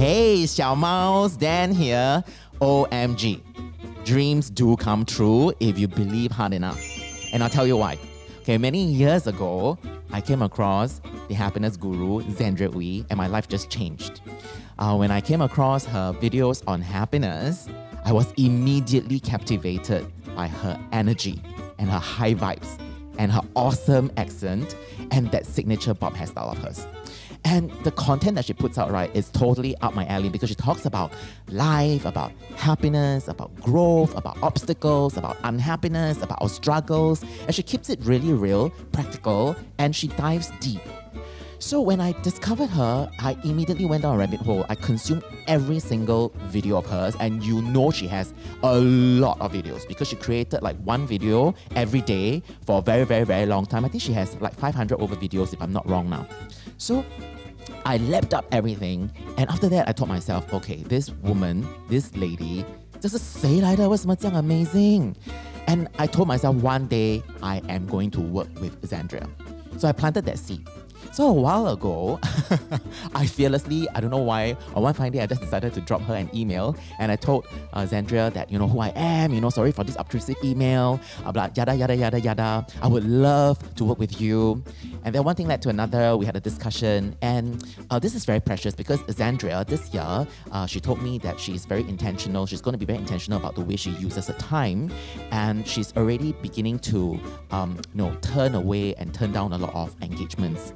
Hey, Xiao Mouse, Dan here. OMG. Dreams do come true if you believe hard enough. And I'll tell you why. Okay, many years ago, I came across the happiness guru, Xandria Ooi, and my life just changed. Uh, when I came across her videos on happiness, I was immediately captivated by her energy and her high vibes and her awesome accent and that signature bob hairstyle of hers. And the content that she puts out, right, is totally up my alley because she talks about life, about happiness, about growth, about obstacles, about unhappiness, about our struggles. And she keeps it really real, practical, and she dives deep. So when I discovered her, I immediately went down a rabbit hole. I consumed every single video of hers, and you know she has a lot of videos because she created like one video every day for a very, very, very long time. I think she has like 500 over videos if I'm not wrong now. So I lapped up everything, and after that, I told myself, okay, this woman, this lady, 这是谁来的？为什么这样 amazing? And I told myself one day I am going to work with Zandria. So I planted that seed. So a while ago, I fearlessly, I don't know why, on one fine day, I just decided to drop her an email and I told uh, Xandria that, you know, who I am, you know, sorry for this obtrusive email, uh, blah, yada, yada, yada, yada. I would love to work with you. And then one thing led to another. We had a discussion. And uh, this is very precious because Xandria, this year, uh, she told me that she's very intentional. She's going to be very intentional about the way she uses her time. And she's already beginning to, um, you know, turn away and turn down a lot of engagements.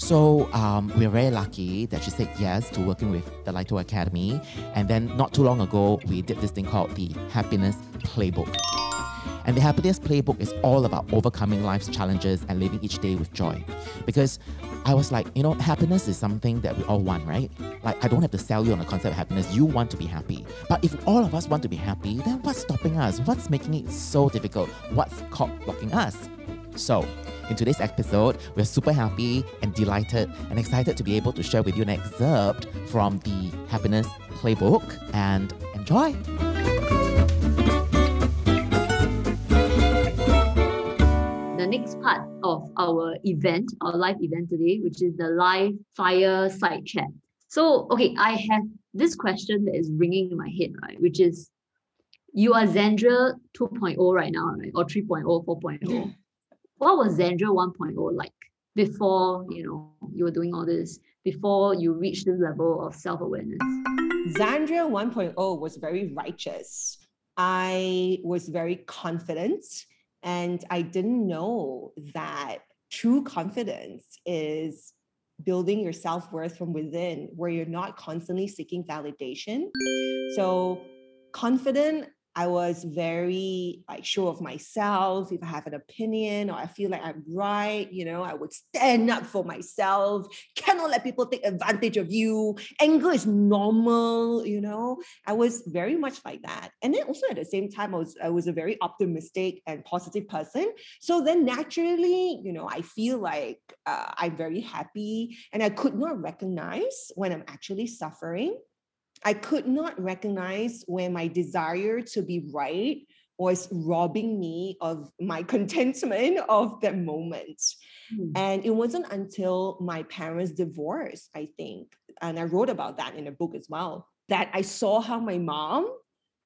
So um, we're very lucky that she said yes to working with the Lito Academy. And then not too long ago, we did this thing called the Happiness Playbook. And the Happiness Playbook is all about overcoming life's challenges and living each day with joy. Because I was like, you know, happiness is something that we all want, right? Like, I don't have to sell you on the concept of happiness. You want to be happy. But if all of us want to be happy, then what's stopping us? What's making it so difficult? What's caught blocking us? So, in today's episode, we're super happy and delighted and excited to be able to share with you an excerpt from the Happiness Playbook and enjoy. The next part of our event, our live event today, which is the live fire side chat. So, okay, I have this question that is ringing in my head, right? Which is you are Xandria 2.0 right now, right? Or 3.0, 4.0 what was Xandria 1.0 like before you know you were doing all this before you reached this level of self-awareness? Xandria 1.0 was very righteous. I was very confident and i didn't know that true confidence is building your self-worth from within where you're not constantly seeking validation. So confident I was very like sure of myself. If I have an opinion or I feel like I'm right, you know, I would stand up for myself. Cannot let people take advantage of you. Anger is normal, you know. I was very much like that. And then also at the same time, I was I was a very optimistic and positive person. So then naturally, you know, I feel like uh, I'm very happy, and I could not recognize when I'm actually suffering I could not recognize when my desire to be right was robbing me of my contentment of that moment. Mm. And it wasn't until my parents divorced, I think, and I wrote about that in a book as well, that I saw how my mom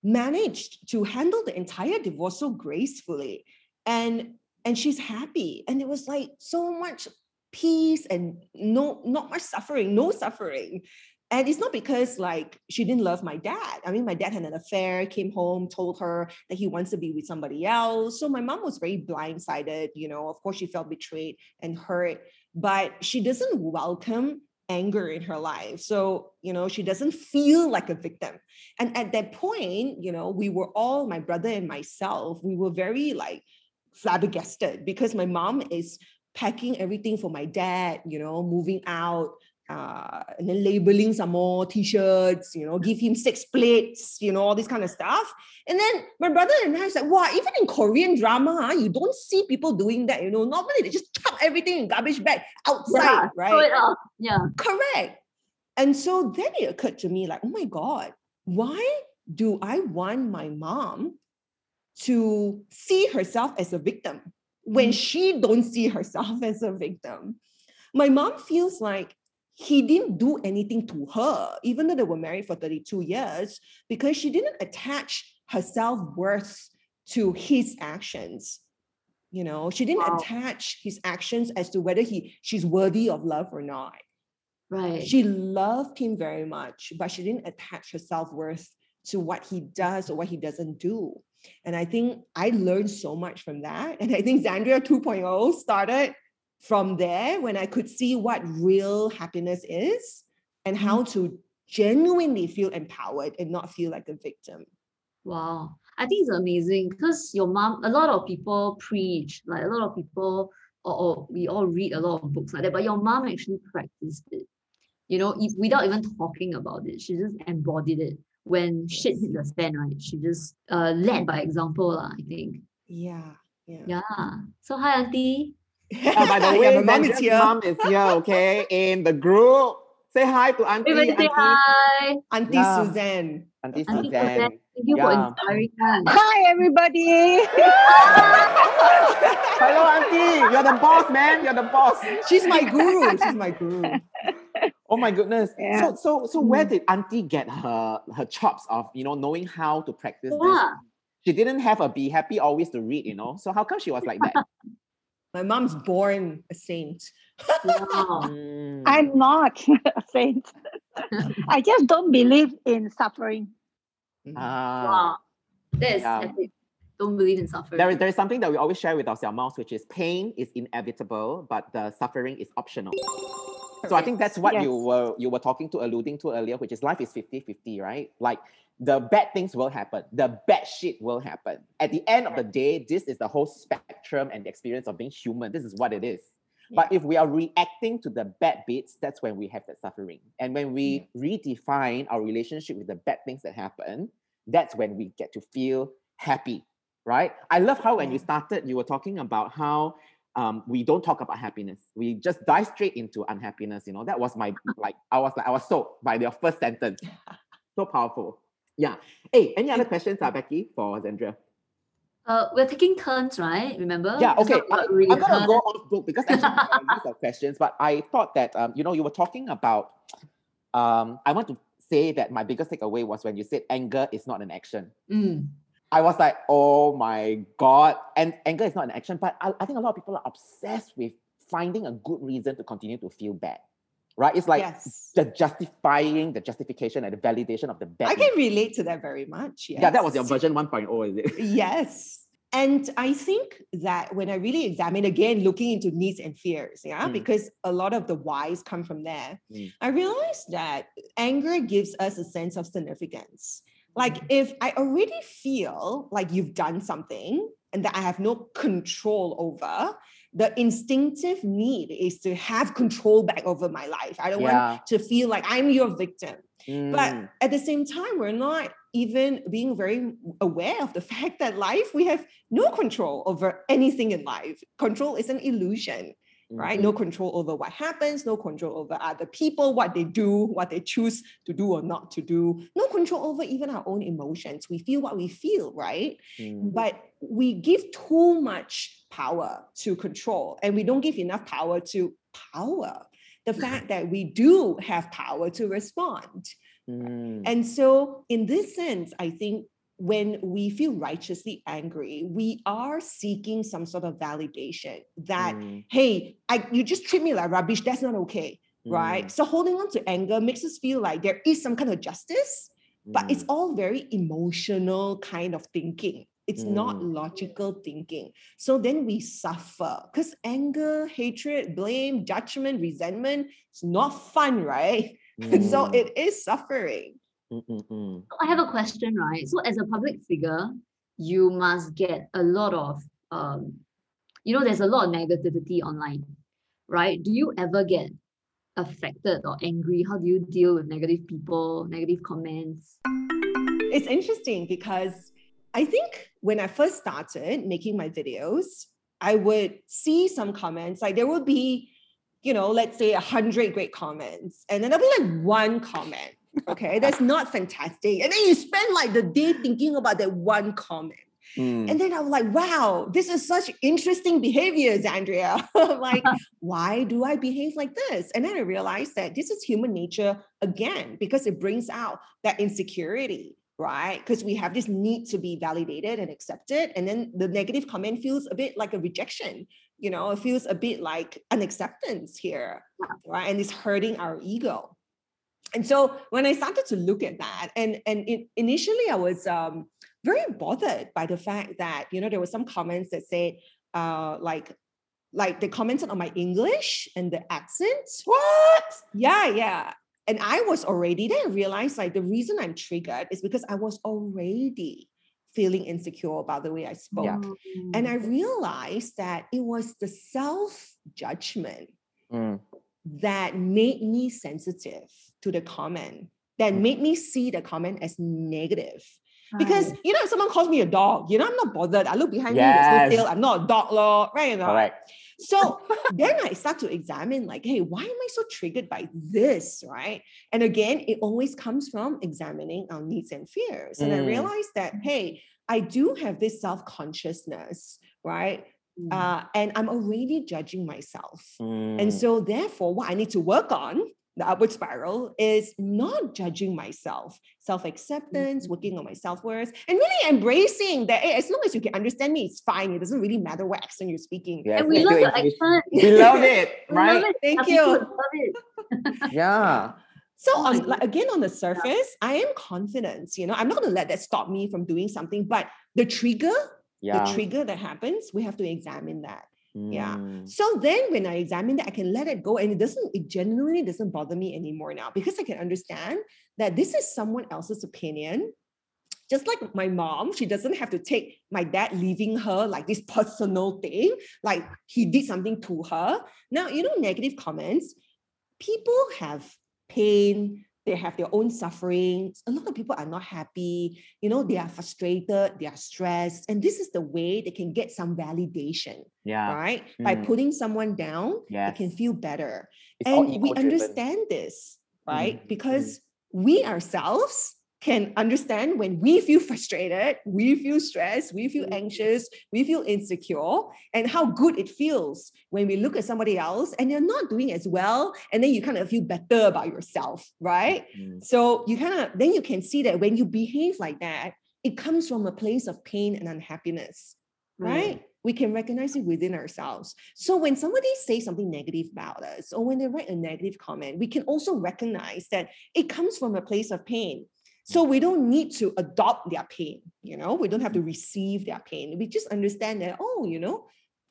managed to handle the entire divorce so gracefully. And and she's happy. And it was like so much peace and no not much suffering, no suffering. And it's not because like she didn't love my dad. I mean, my dad had an affair, came home, told her that he wants to be with somebody else. So my mom was very blindsided, you know. Of course, she felt betrayed and hurt, but she doesn't welcome anger in her life. So, you know, she doesn't feel like a victim. And at that point, you know, we were all, my brother and myself, we were very like flabbergasted because my mom is packing everything for my dad, you know, moving out, uh, and then labeling some more t-shirts, you know, give him six plates, you know, all this kind of stuff. And then my brother and I said, wow, even in Korean drama, you don't see people doing that, you know. Normally they just chuck everything in garbage bag outside, yeah, right? Yeah. Correct. And so then it occurred to me, like, oh my God, why do I want my mom to see herself as a victim when mm. she don't see herself as a victim? My mom feels like he didn't do anything to her, even though they were married for 32 years, because she didn't attach her self-worth to his actions. You know, she didn't Wow. attach his actions as to whether he she's worthy of love or not. Right. She loved him very much, but she didn't attach her self-worth to what he does or what he doesn't do. And I think I learned so much from that. And I think Xandria 2.0 started from there when I could see what real happiness is and how to genuinely feel empowered and not feel like a victim. Wow. I think it's amazing because your mom, a lot of people preach, like a lot of people, or, or we all read a lot of books like that, but your mom actually practiced it. You know, if, without even talking about it, she just embodied it. When shit hit the fan, right? She just uh, led by example, I think. Yeah. Yeah. Yeah. So hi, auntie. Oh, by the Yeah, way, my mom is Xandria's here. mom is here, okay? In the group. Say hi to Auntie. Everybody say Auntie, hi. Auntie Yeah. Suzanne. Auntie Auntie Suzanne. Suzanne, Thank you for Yeah. inspiring us. Hi, everybody. Hello, Auntie. You're the boss, man. You're the boss. She's my guru. She's my guru. Oh my goodness. Yeah. So so so where Mm. did Auntie get her her chops of, you know, knowing how to practice this? She didn't have a be happy always to read, you know. So how come she was like that? My mom's born a saint. Wow. I'm not a saint. I just don't believe in suffering. Ah. Wow. That is Yeah. Don't believe in suffering. There is, there is something that we always share with our Xiao which is pain is inevitable, but the suffering is optional. So I think that's what you were you were talking to, alluding to earlier, which is life is 50-50, right? Like the bad things will happen, the bad shit will happen. At the end of the day, this is the whole spectrum and the experience of being human. This is what it is. But if we are reacting to the bad bits, that's when we have that suffering. And when we redefine our relationship with the bad things that happen, that's when we get to feel happy, right? I love how when you started, you were talking about how um, we don't talk about happiness. We just dive straight into unhappiness. You know, that was my like I was like I was sold by your first sentence. So powerful. Yeah. Hey, any other questions, uh, Becky, for Xandria? Uh, we're taking turns, right? Remember? Yeah, okay. I, am gonna go off book because actually there are a list of questions, but I thought that um, you know, you were talking about um, I want to say that my biggest takeaway was when you said anger is not an action. Mm. I was like, oh my God. And anger is not an action, but I, I think a lot of people are obsessed with finding a good reason to continue to feel bad. Right? It's like yes. the justifying, the justification, and the validation of the bad. I can relate to that very much. Yes. Yeah, that was your version 1.0, is it? Yes. And I think that when I really examine again, looking into needs and fears, yeah, Mm. because a lot of the whys come from there, Mm. I realized that anger gives us a sense of significance. Like if I already feel like you've done something and that I have no control over, the instinctive need is to have control back over my life. I don't Yeah. want to feel like I'm your victim. But Mm. at the same time, we're not even being very aware of the fact that life, we have no control over anything in life. Control is an illusion, right? No control over what happens, no control over other people, what they do, what they choose to do or not to do, no control over even our own emotions. We feel what we feel, right? Mm. But we give too much power to control and we don't give enough power to power. The fact that we do have power to respond. Mm. And so, in this sense, I think when we feel righteously angry, we are seeking some sort of validation that, Mm. hey, I, you just treat me like rubbish. That's not okay, right? Mm. So, holding on to anger makes us feel like there is some kind of justice, but it's Mm. all very emotional kind of thinking. It's not Mm. logical thinking. So then we suffer because anger, hatred, blame, judgment, resentment, it's not fun, right? And so Mm. it is suffering. Mm, mm, mm. I have a question, right? So as a public figure, you must get a lot of um, you know, there's a lot of negativity online, right? Do you ever get affected or angry? How do you deal with negative people, negative comments? It's interesting because I think when I first started making my videos, I would see some comments, like there would be, you know, let's say a hundred great comments, and then there'll be like one comment. Okay, that's not fantastic. And then you spend like the day thinking about that one comment. Mm. And then I was like, wow, this is such interesting behaviors, Andrea. like, why do I behave like this? And then I realized that this is human nature again, because it brings out that insecurity, right? Because we have this need to be validated and accepted. And then the negative comment feels a bit like a rejection, you know, it feels a bit like an acceptance here, right? And it's hurting our ego. And so when I started to look at that, and and it, initially I was um, very bothered by the fact that you know there were some comments that said uh, like like they commented on my English and the accent. What? Yeah, yeah. And I was already then I realized like the reason I'm triggered is because I was already feeling insecure about the way I spoke. Yeah. And I realized that it was the self judgment Mm. that made me sensitive to the comment, that Mm. made me see the comment as negative. Because you know, if someone calls me a dog, you know, I'm not bothered. I look behind me, there's Yes. no tail. I'm not a dog, law, right? You know? Correct. So then I start to examine, like, hey, why am I so triggered by this? Right. And again, it always comes from examining our needs and fears. And I Mm. realized that, hey, I do have this self-consciousness, right? Mm. Uh, and I'm already judging myself. Mm. And so, therefore, what I need to work on, the upward spiral, is not judging myself, mm-hmm. self acceptance, working on my self worth, and really embracing that hey, as long as you can understand me, it's fine. It doesn't really matter what accent you're speaking. Yes, and we love you, your accent. We love it, We right? love it. Thank Our you. Love it. Yeah. So, Oh on, like, again, on the surface, I am confident. You know, I'm not going to let that stop me from doing something. But the trigger, Yeah. the trigger that happens, we have to examine that. Yeah. Mm. So then when I examine that, I can let it go. And it doesn't, it genuinely doesn't bother me anymore now because I can understand that this is someone else's opinion. Just like my mom, she doesn't have to take my dad leaving her like this personal thing, like he did something to her. Now, you know, negative comments, people have pain, they have their own sufferings. A lot of people are not happy, you know, they are frustrated, they are stressed. And this is the way they can get some validation Yeah. right? By Mm. putting someone down, Yes. they can feel better. It's and we understand this, right? Mm, Because we ourselves can understand when we feel frustrated, we feel stressed, we feel Mm. anxious, we feel insecure, and how good it feels when we look at somebody else and they're not doing as well. And then you kind of feel better about yourself, right? Mm. So you kind of then you can see that when you behave like that, it comes from a place of pain and unhappiness, right? We can recognize it within ourselves. So when somebody says something negative about us, or when they write a negative comment, we can also recognize that it comes from a place of pain. So we don't need to adopt their pain, you know, we don't have to receive their pain. We just understand that, oh, you know,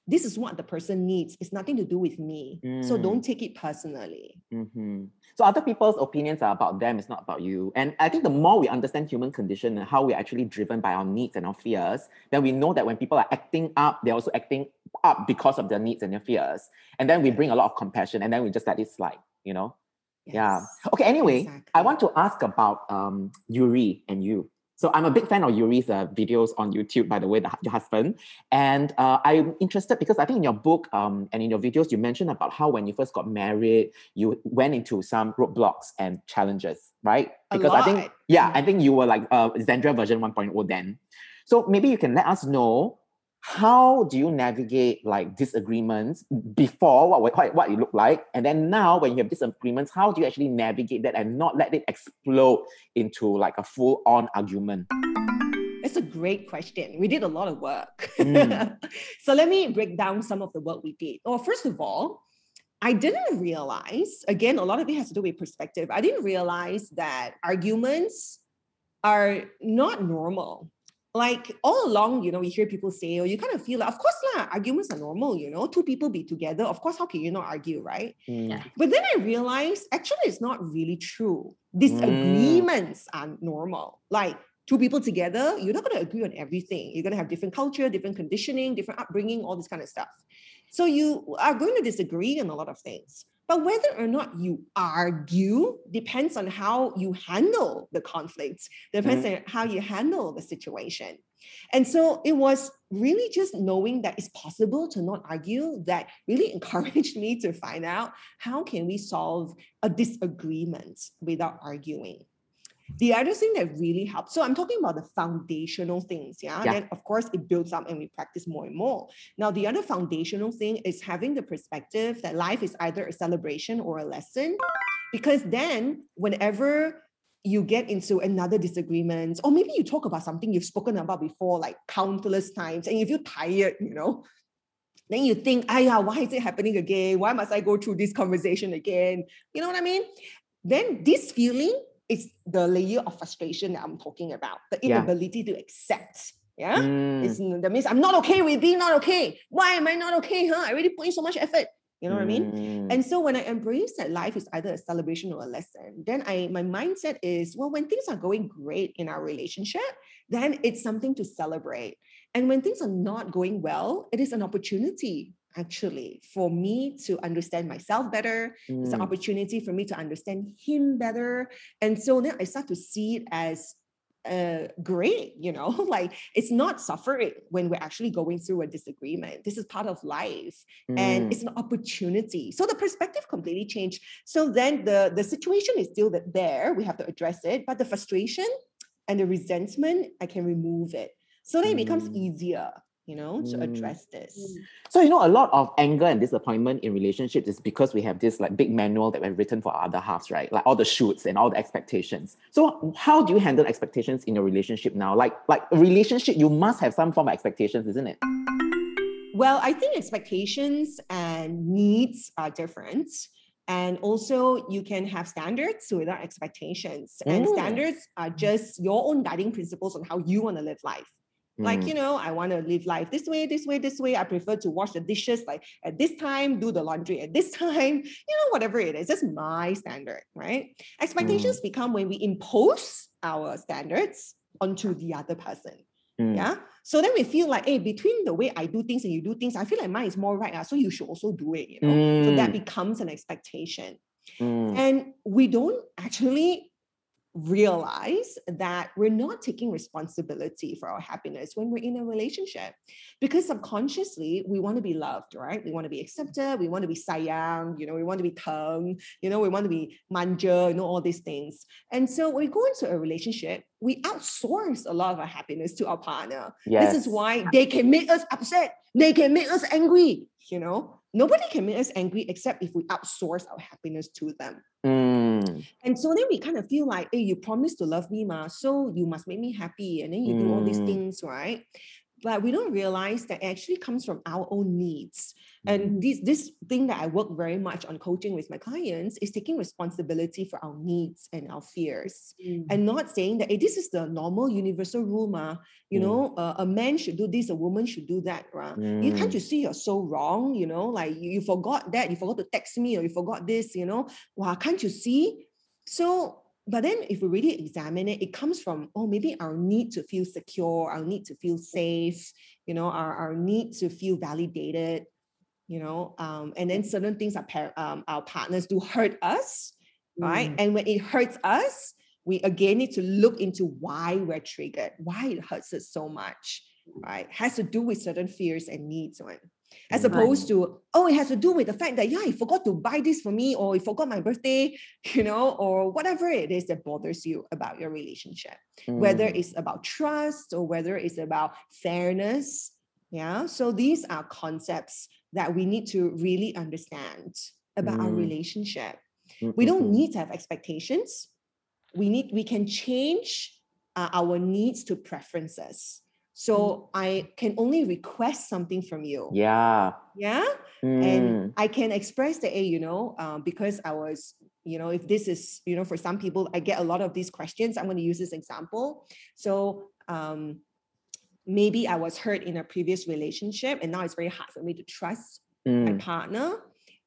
this is what the person needs. It's nothing to do with me. So Mm. don't take it personally. hmm So other people's opinions are about them, it's not about you. And I think the more we understand human condition and how we're actually driven by our needs and our fears, then we know that when people are acting up, they're also acting up because of their needs and their fears. And then we bring a lot of compassion and then we just let it slide, you know? Yeah. Okay, anyway, I want to ask about um, Yuri and you. So I'm a big fan of Yuri's uh, videos on YouTube, by the way, the, your husband. And uh, I'm interested because I think in your book um, and in your videos, you mentioned about how when you first got married, you went into some roadblocks and challenges, right? Because I think, yeah. I think you were like uh, Xandria version 1.0 then. So maybe you can let us know how do you navigate like disagreements before what, what, what it looked like and then now when you have disagreements how do you actually navigate that and not let it explode into like a full-on argument That's a great question. We did a lot of work. Mm. so let me break down some of the work we did. Well, first of all, I didn't realize, again, a lot of it has to do with perspective. I didn't realize that arguments are not normal. Like all along, you know, we hear people say, oh, you kind of feel like, of course, lah, arguments are normal, you know, two people be together. Of course, how can you not argue, right? Mm. Yeah. But then I realized actually it's not really true. Disagreements are normal. Like two people together, you're not going to agree on everything. You're going to have different culture, different conditioning, different upbringing, all this kind of stuff. So you are going to disagree on a lot of things. But whether or not you argue depends on how you handle the conflicts, depends mm-hmm. on how you handle the situation. And so it was really just knowing that it's possible to not argue that really encouraged me to find out how can we solve a disagreement without arguing. The other thing that really helps, so I'm talking about the foundational things, yeah? Yeah. Then, of course, it builds up and we practice more and more. Now, the other foundational thing is having the perspective that life is either a celebration or a lesson. Because then, whenever you get into another disagreement, or maybe you talk about something you've spoken about before, like countless times, and you feel tired, you know, then you think, yeah, why is it happening again? Why must I go through this conversation again? You know what I mean? Then this feeling is the layer of frustration that I'm talking about, the Yeah. inability to accept. Yeah. Mm, It's, that means I'm not okay with being not okay. Why am I not okay? Huh? I already put in so much effort. You know what I mean? mm, And so when I embrace that life is either a celebration or a lesson, then I my mindset is, well, when things are going great in our relationship, then it's something to celebrate. And when things are not going well, it is an opportunity actually for me to understand myself better. It's an mm. opportunity for me to understand him better. And so then I start to see it as uh great you know like it's not suffering when we're actually going through a disagreement this is part of life and Mm. it's an opportunity so the perspective completely changed so then the the situation is still th- there we have to address it but the frustration and the resentment i can remove it so then it becomes Mm. easier you know to Mm. address this So you know, a lot of anger and disappointment in relationships is because we have this like big manual that we've written for our other halves, right? Like all the shoots and all the expectations. So how do you handle expectations in your relationship now? Like like a relationship, you must have some form of expectations, isn't it? Well, I think expectations and needs are different. And also, you can have standards without expectations. And Mm. standards are just your own guiding principles on how you want to live life. Like, Mm. you know, I want to live life this way, this way, this way. I prefer to wash the dishes like at this time, do the laundry at this time, you know, whatever it is. That's my standard, right? Expectations become when we impose our standards onto the other person. Mm. Yeah. So then we feel like, hey, between the way I do things and you do things, I feel like mine is more right. ah, so you should also do it, you know. So that Mm. becomes an expectation. Mm. And we don't actually realize that we're not taking responsibility for our happiness when we're in a relationship because subconsciously we want to be loved right we want to be accepted we want to be sayang you know we want to be tongue you know we want to be manja you know all these things and so when we go into a relationship we outsource a lot of our happiness to our partner Yes. this is why they can make us upset. They can make us angry. You know, nobody can make us angry except if we outsource our happiness to them. Mm. And so then we kind of feel like, hey, you promised to love me, ma, so you must make me happy. And then you do all these Mm. things, right? But we don't realize that it actually comes from our own needs. Mm. And this this thing that I work very much on coaching with my clients is taking responsibility for our needs and our fears Mm. and not saying that hey, this is the normal universal rule ma. you Mm. know uh, a man should do this a woman should do that right you can't Mm. you see you're so wrong you know like you, you forgot that you forgot to text me or you forgot this you know wow can't you see so but then if we really examine it it comes from oh maybe our need to feel secure our need to feel safe you know our, our need to feel validated you know um, and then certain things our, par- um, our partners do hurt us right? Mm. and when it hurts us we again need to look into why we're triggered why it hurts us so much right? Has to do with certain fears and needs right as opposed to oh it has to do with the fact that yeah he forgot to buy this for me or he forgot my birthday you know or whatever it is that bothers you about your relationship. Whether Mm. it's about trust or whether it's about fairness yeah? So these are concepts that we need to really understand about our Mm. relationship. Mm, we don't need to have expectations. We need we can change uh, our needs to preferences so i can only request something from you Yeah. yeah Mm. and i can express that hey you know um, because i was you know if this is you know for some people i get a lot of these questions i'm going to use this example so um, maybe i was hurt in a previous relationship and now it's very hard for me to trust my Mm. partner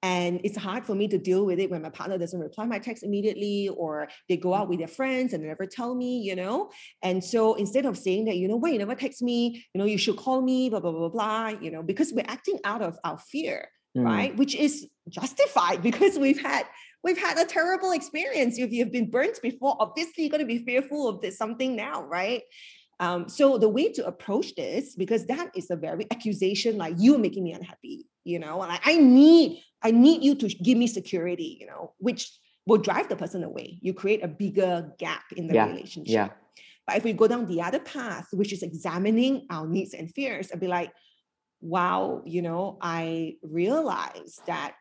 and it's hard for me to deal with it when my partner doesn't reply my text immediately or they go out with their friends and they never tell me you know? And so instead of saying that you know why you never text me you know you should call me blah blah blah blah you know because we're acting out of our fear Mm. right? Which is justified because we've had we've had a terrible experience. If you've been burnt before obviously you're going to be fearful of this something now right um, so the way to approach this, because that is a very accusation, like you making me unhappy, you know, like I need, I need you to give me security, you know, which will drive the person away. You create a bigger gap in the Yeah, relationship. yeah. But if we go down the other path, which is examining our needs and fears, I'd be like, wow, you know, I realize that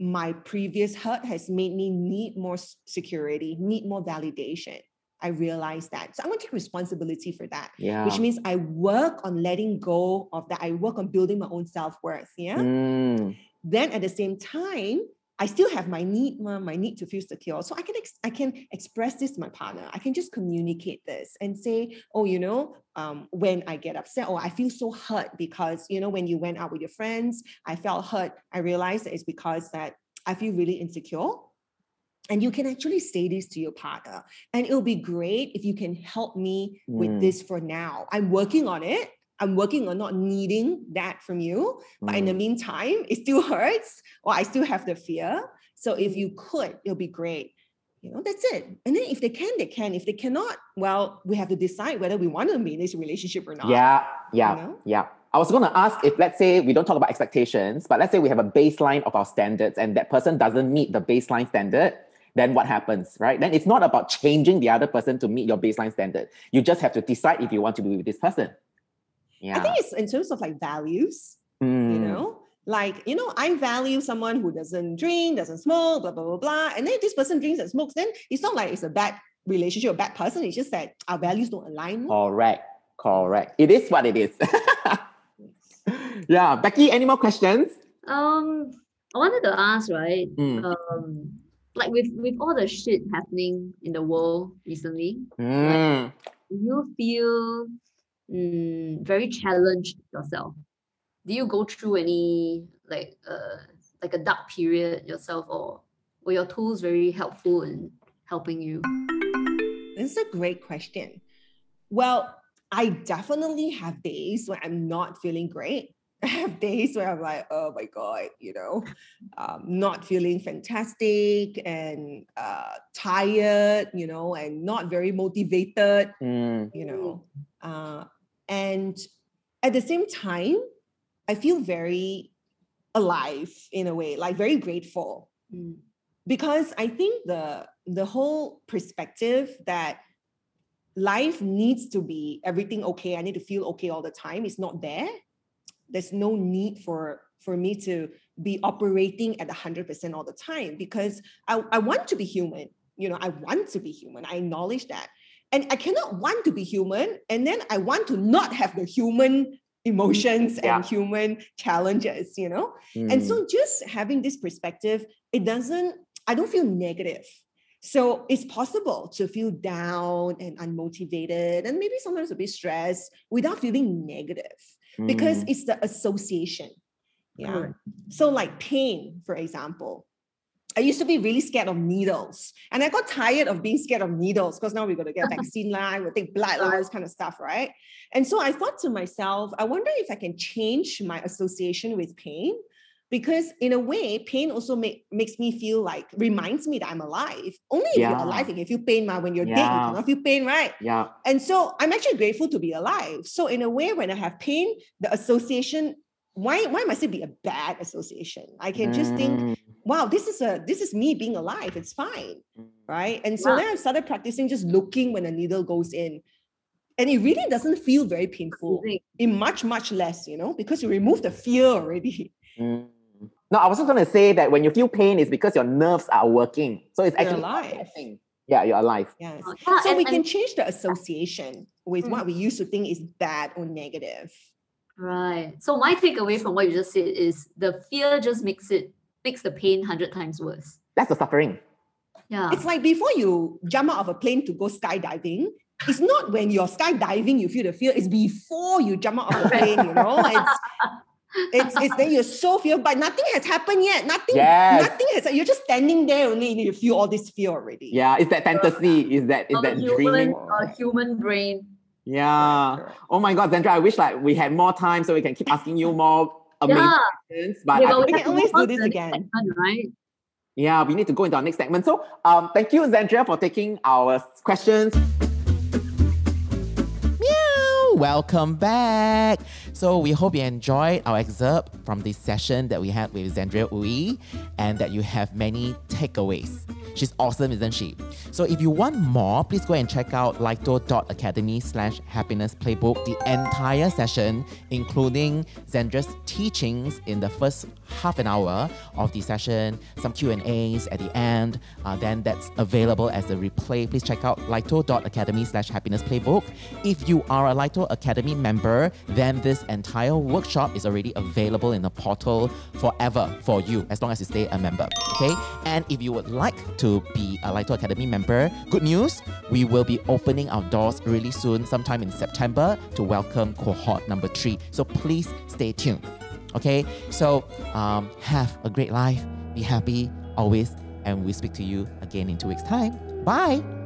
my previous hurt has made me need more security, need more validation. I realize that. So I want to take responsibility for that, Yeah. which means I work on letting go of that. I work on building my own self worth. Yeah. Mm, Then at the same time, I still have my need, my need to feel secure. So I can ex- I can express this to my partner. I can just communicate this and say, oh, you know, um, when I get upset or I feel so hurt because you know when you went out with your friends, I felt hurt. I realized that it's because that I feel really insecure. And you can actually say this to your partner, and it'll be great if you can help me with Mm. this for now. I'm working on it. I'm working on not needing that from you. But in the mm. meantime, it still hurts, or I still have the fear. So if you could, it'll be great. You know, that's it. And then if they can, they can. If they cannot, well, we have to decide whether we want to be in this relationship or not. Yeah, yeah, know? yeah. I was going to ask if, let's say, we don't talk about expectations, but let's say we have a baseline of our standards and that person doesn't meet the baseline standard, then what happens, right? Then it's not about changing the other person to meet your baseline standard. You just have to decide if you want to be with this person. Yeah. I think it's in terms of like values, you Mm, know, like, you know, I value someone who doesn't drink, doesn't smoke, blah, blah, blah, blah. And then if this person drinks and smokes, then it's not like it's a bad relationship, a bad person. It's just that our values don't align. more. Correct. Correct. It is what it is. yeah. Becky, any more questions? Um, I wanted to ask, right? Mm. Um, like with with all the shit happening in the world recently, Mm. do you feel mm, very challenged yourself? Do you go through any like uh like a dark period yourself, or were your tools very helpful in helping you? This is a great question. Well, I definitely have days when I'm not feeling great. I have days where I'm like, oh my God, you know, um, not feeling fantastic and uh, tired, you know, and not very motivated, Mm. you know. Uh, and at the same time, I feel very alive in a way, like very grateful Mm. because I think the the whole perspective that life needs to be everything okay, I need to feel okay all the time is not there. There's no need for for me to be operating at 100% all the time because I, I want to be human. You know, I want to be human. I acknowledge that. And I cannot want to be human and then I want to not have the human emotions Yeah. and human challenges, you know? And Mm. so just having this perspective, it doesn't, I don't feel negative. So it's possible to feel down and unmotivated and maybe sometimes a bit stressed without feeling negative because Mm. it's the association. Yeah. So, like pain, for example. I used to be really scared of needles. And I got tired of being scared of needles because now we're going to get vaccine line, we'll take blood, all this kind of stuff, right? And so I thought to myself, I wonder if I can change my association with pain. Because in a way, pain also make, makes me feel like, reminds me that I'm alive. Only if Yeah. you're alive, if you can feel pain. Ma. When you're dead, you Yeah. cannot feel pain, right? yeah. And so I'm actually grateful to be alive. So in a way, when I have pain, the association, why why must it be a bad association? I can just think, Mm. wow, this is a this is me being alive. It's fine, right? And so Yeah. then I started practicing just looking when a needle goes in. And it really doesn't feel very painful. Amazing. It much, much less, you know, because you remove the fear already. Mm. No, I was just going to say that when you feel pain, it's because your nerves are working. So it's You're actually not a bad alive. Yeah, you're alive. Yes. Uh, yeah, So and- we can and- change the association with what we used to think is bad or negative. Right. So my takeaway from what you just said is the fear just makes it makes the pain hundred times worse. That's the suffering. Yeah. It's like before you jump out of a plane to go skydiving, it's not when you're skydiving you feel the fear, it's before you jump out of the plane, you know? It's it's it's then you're so fear, but nothing has happened yet. Nothing, Yes. nothing has you're just standing there only and you feel all this fear already. Yeah, it's that fantasy. Is that is a that human, dreaming? a human brain. Yeah. Correct. Oh my God, Xandria, I wish like we had more time so we can keep asking you more amazing Yeah. questions. But Yeah, I but We think- can have to always do this again. segment, right? yeah, we need to go into our next segment. So um, thank you, Xandria, for taking our questions. Meow! Welcome back. So we hope you enjoyed our excerpt from this session that we had with Xandria Ooi and that you have many takeaways. She's awesome, isn't she? So if you want more, please go and check out lito.academy slash happiness playbook. The entire session, including Xandria's teachings in the first half an hour of the session, some Q&As at the end, uh, then that's available as a replay. Please check out lito.academy slash happiness playbook. If you are a Lito Academy member, then this entire workshop is already available in the portal forever for you, as long as you stay a member. Okay? And if you would like to be a Lito Academy member, good news, we will be opening our doors really soon, sometime in September, to welcome cohort number three. So please stay tuned. Okay? So um, have a great life, be happy always, and we speak to you again in two weeks' time. Bye.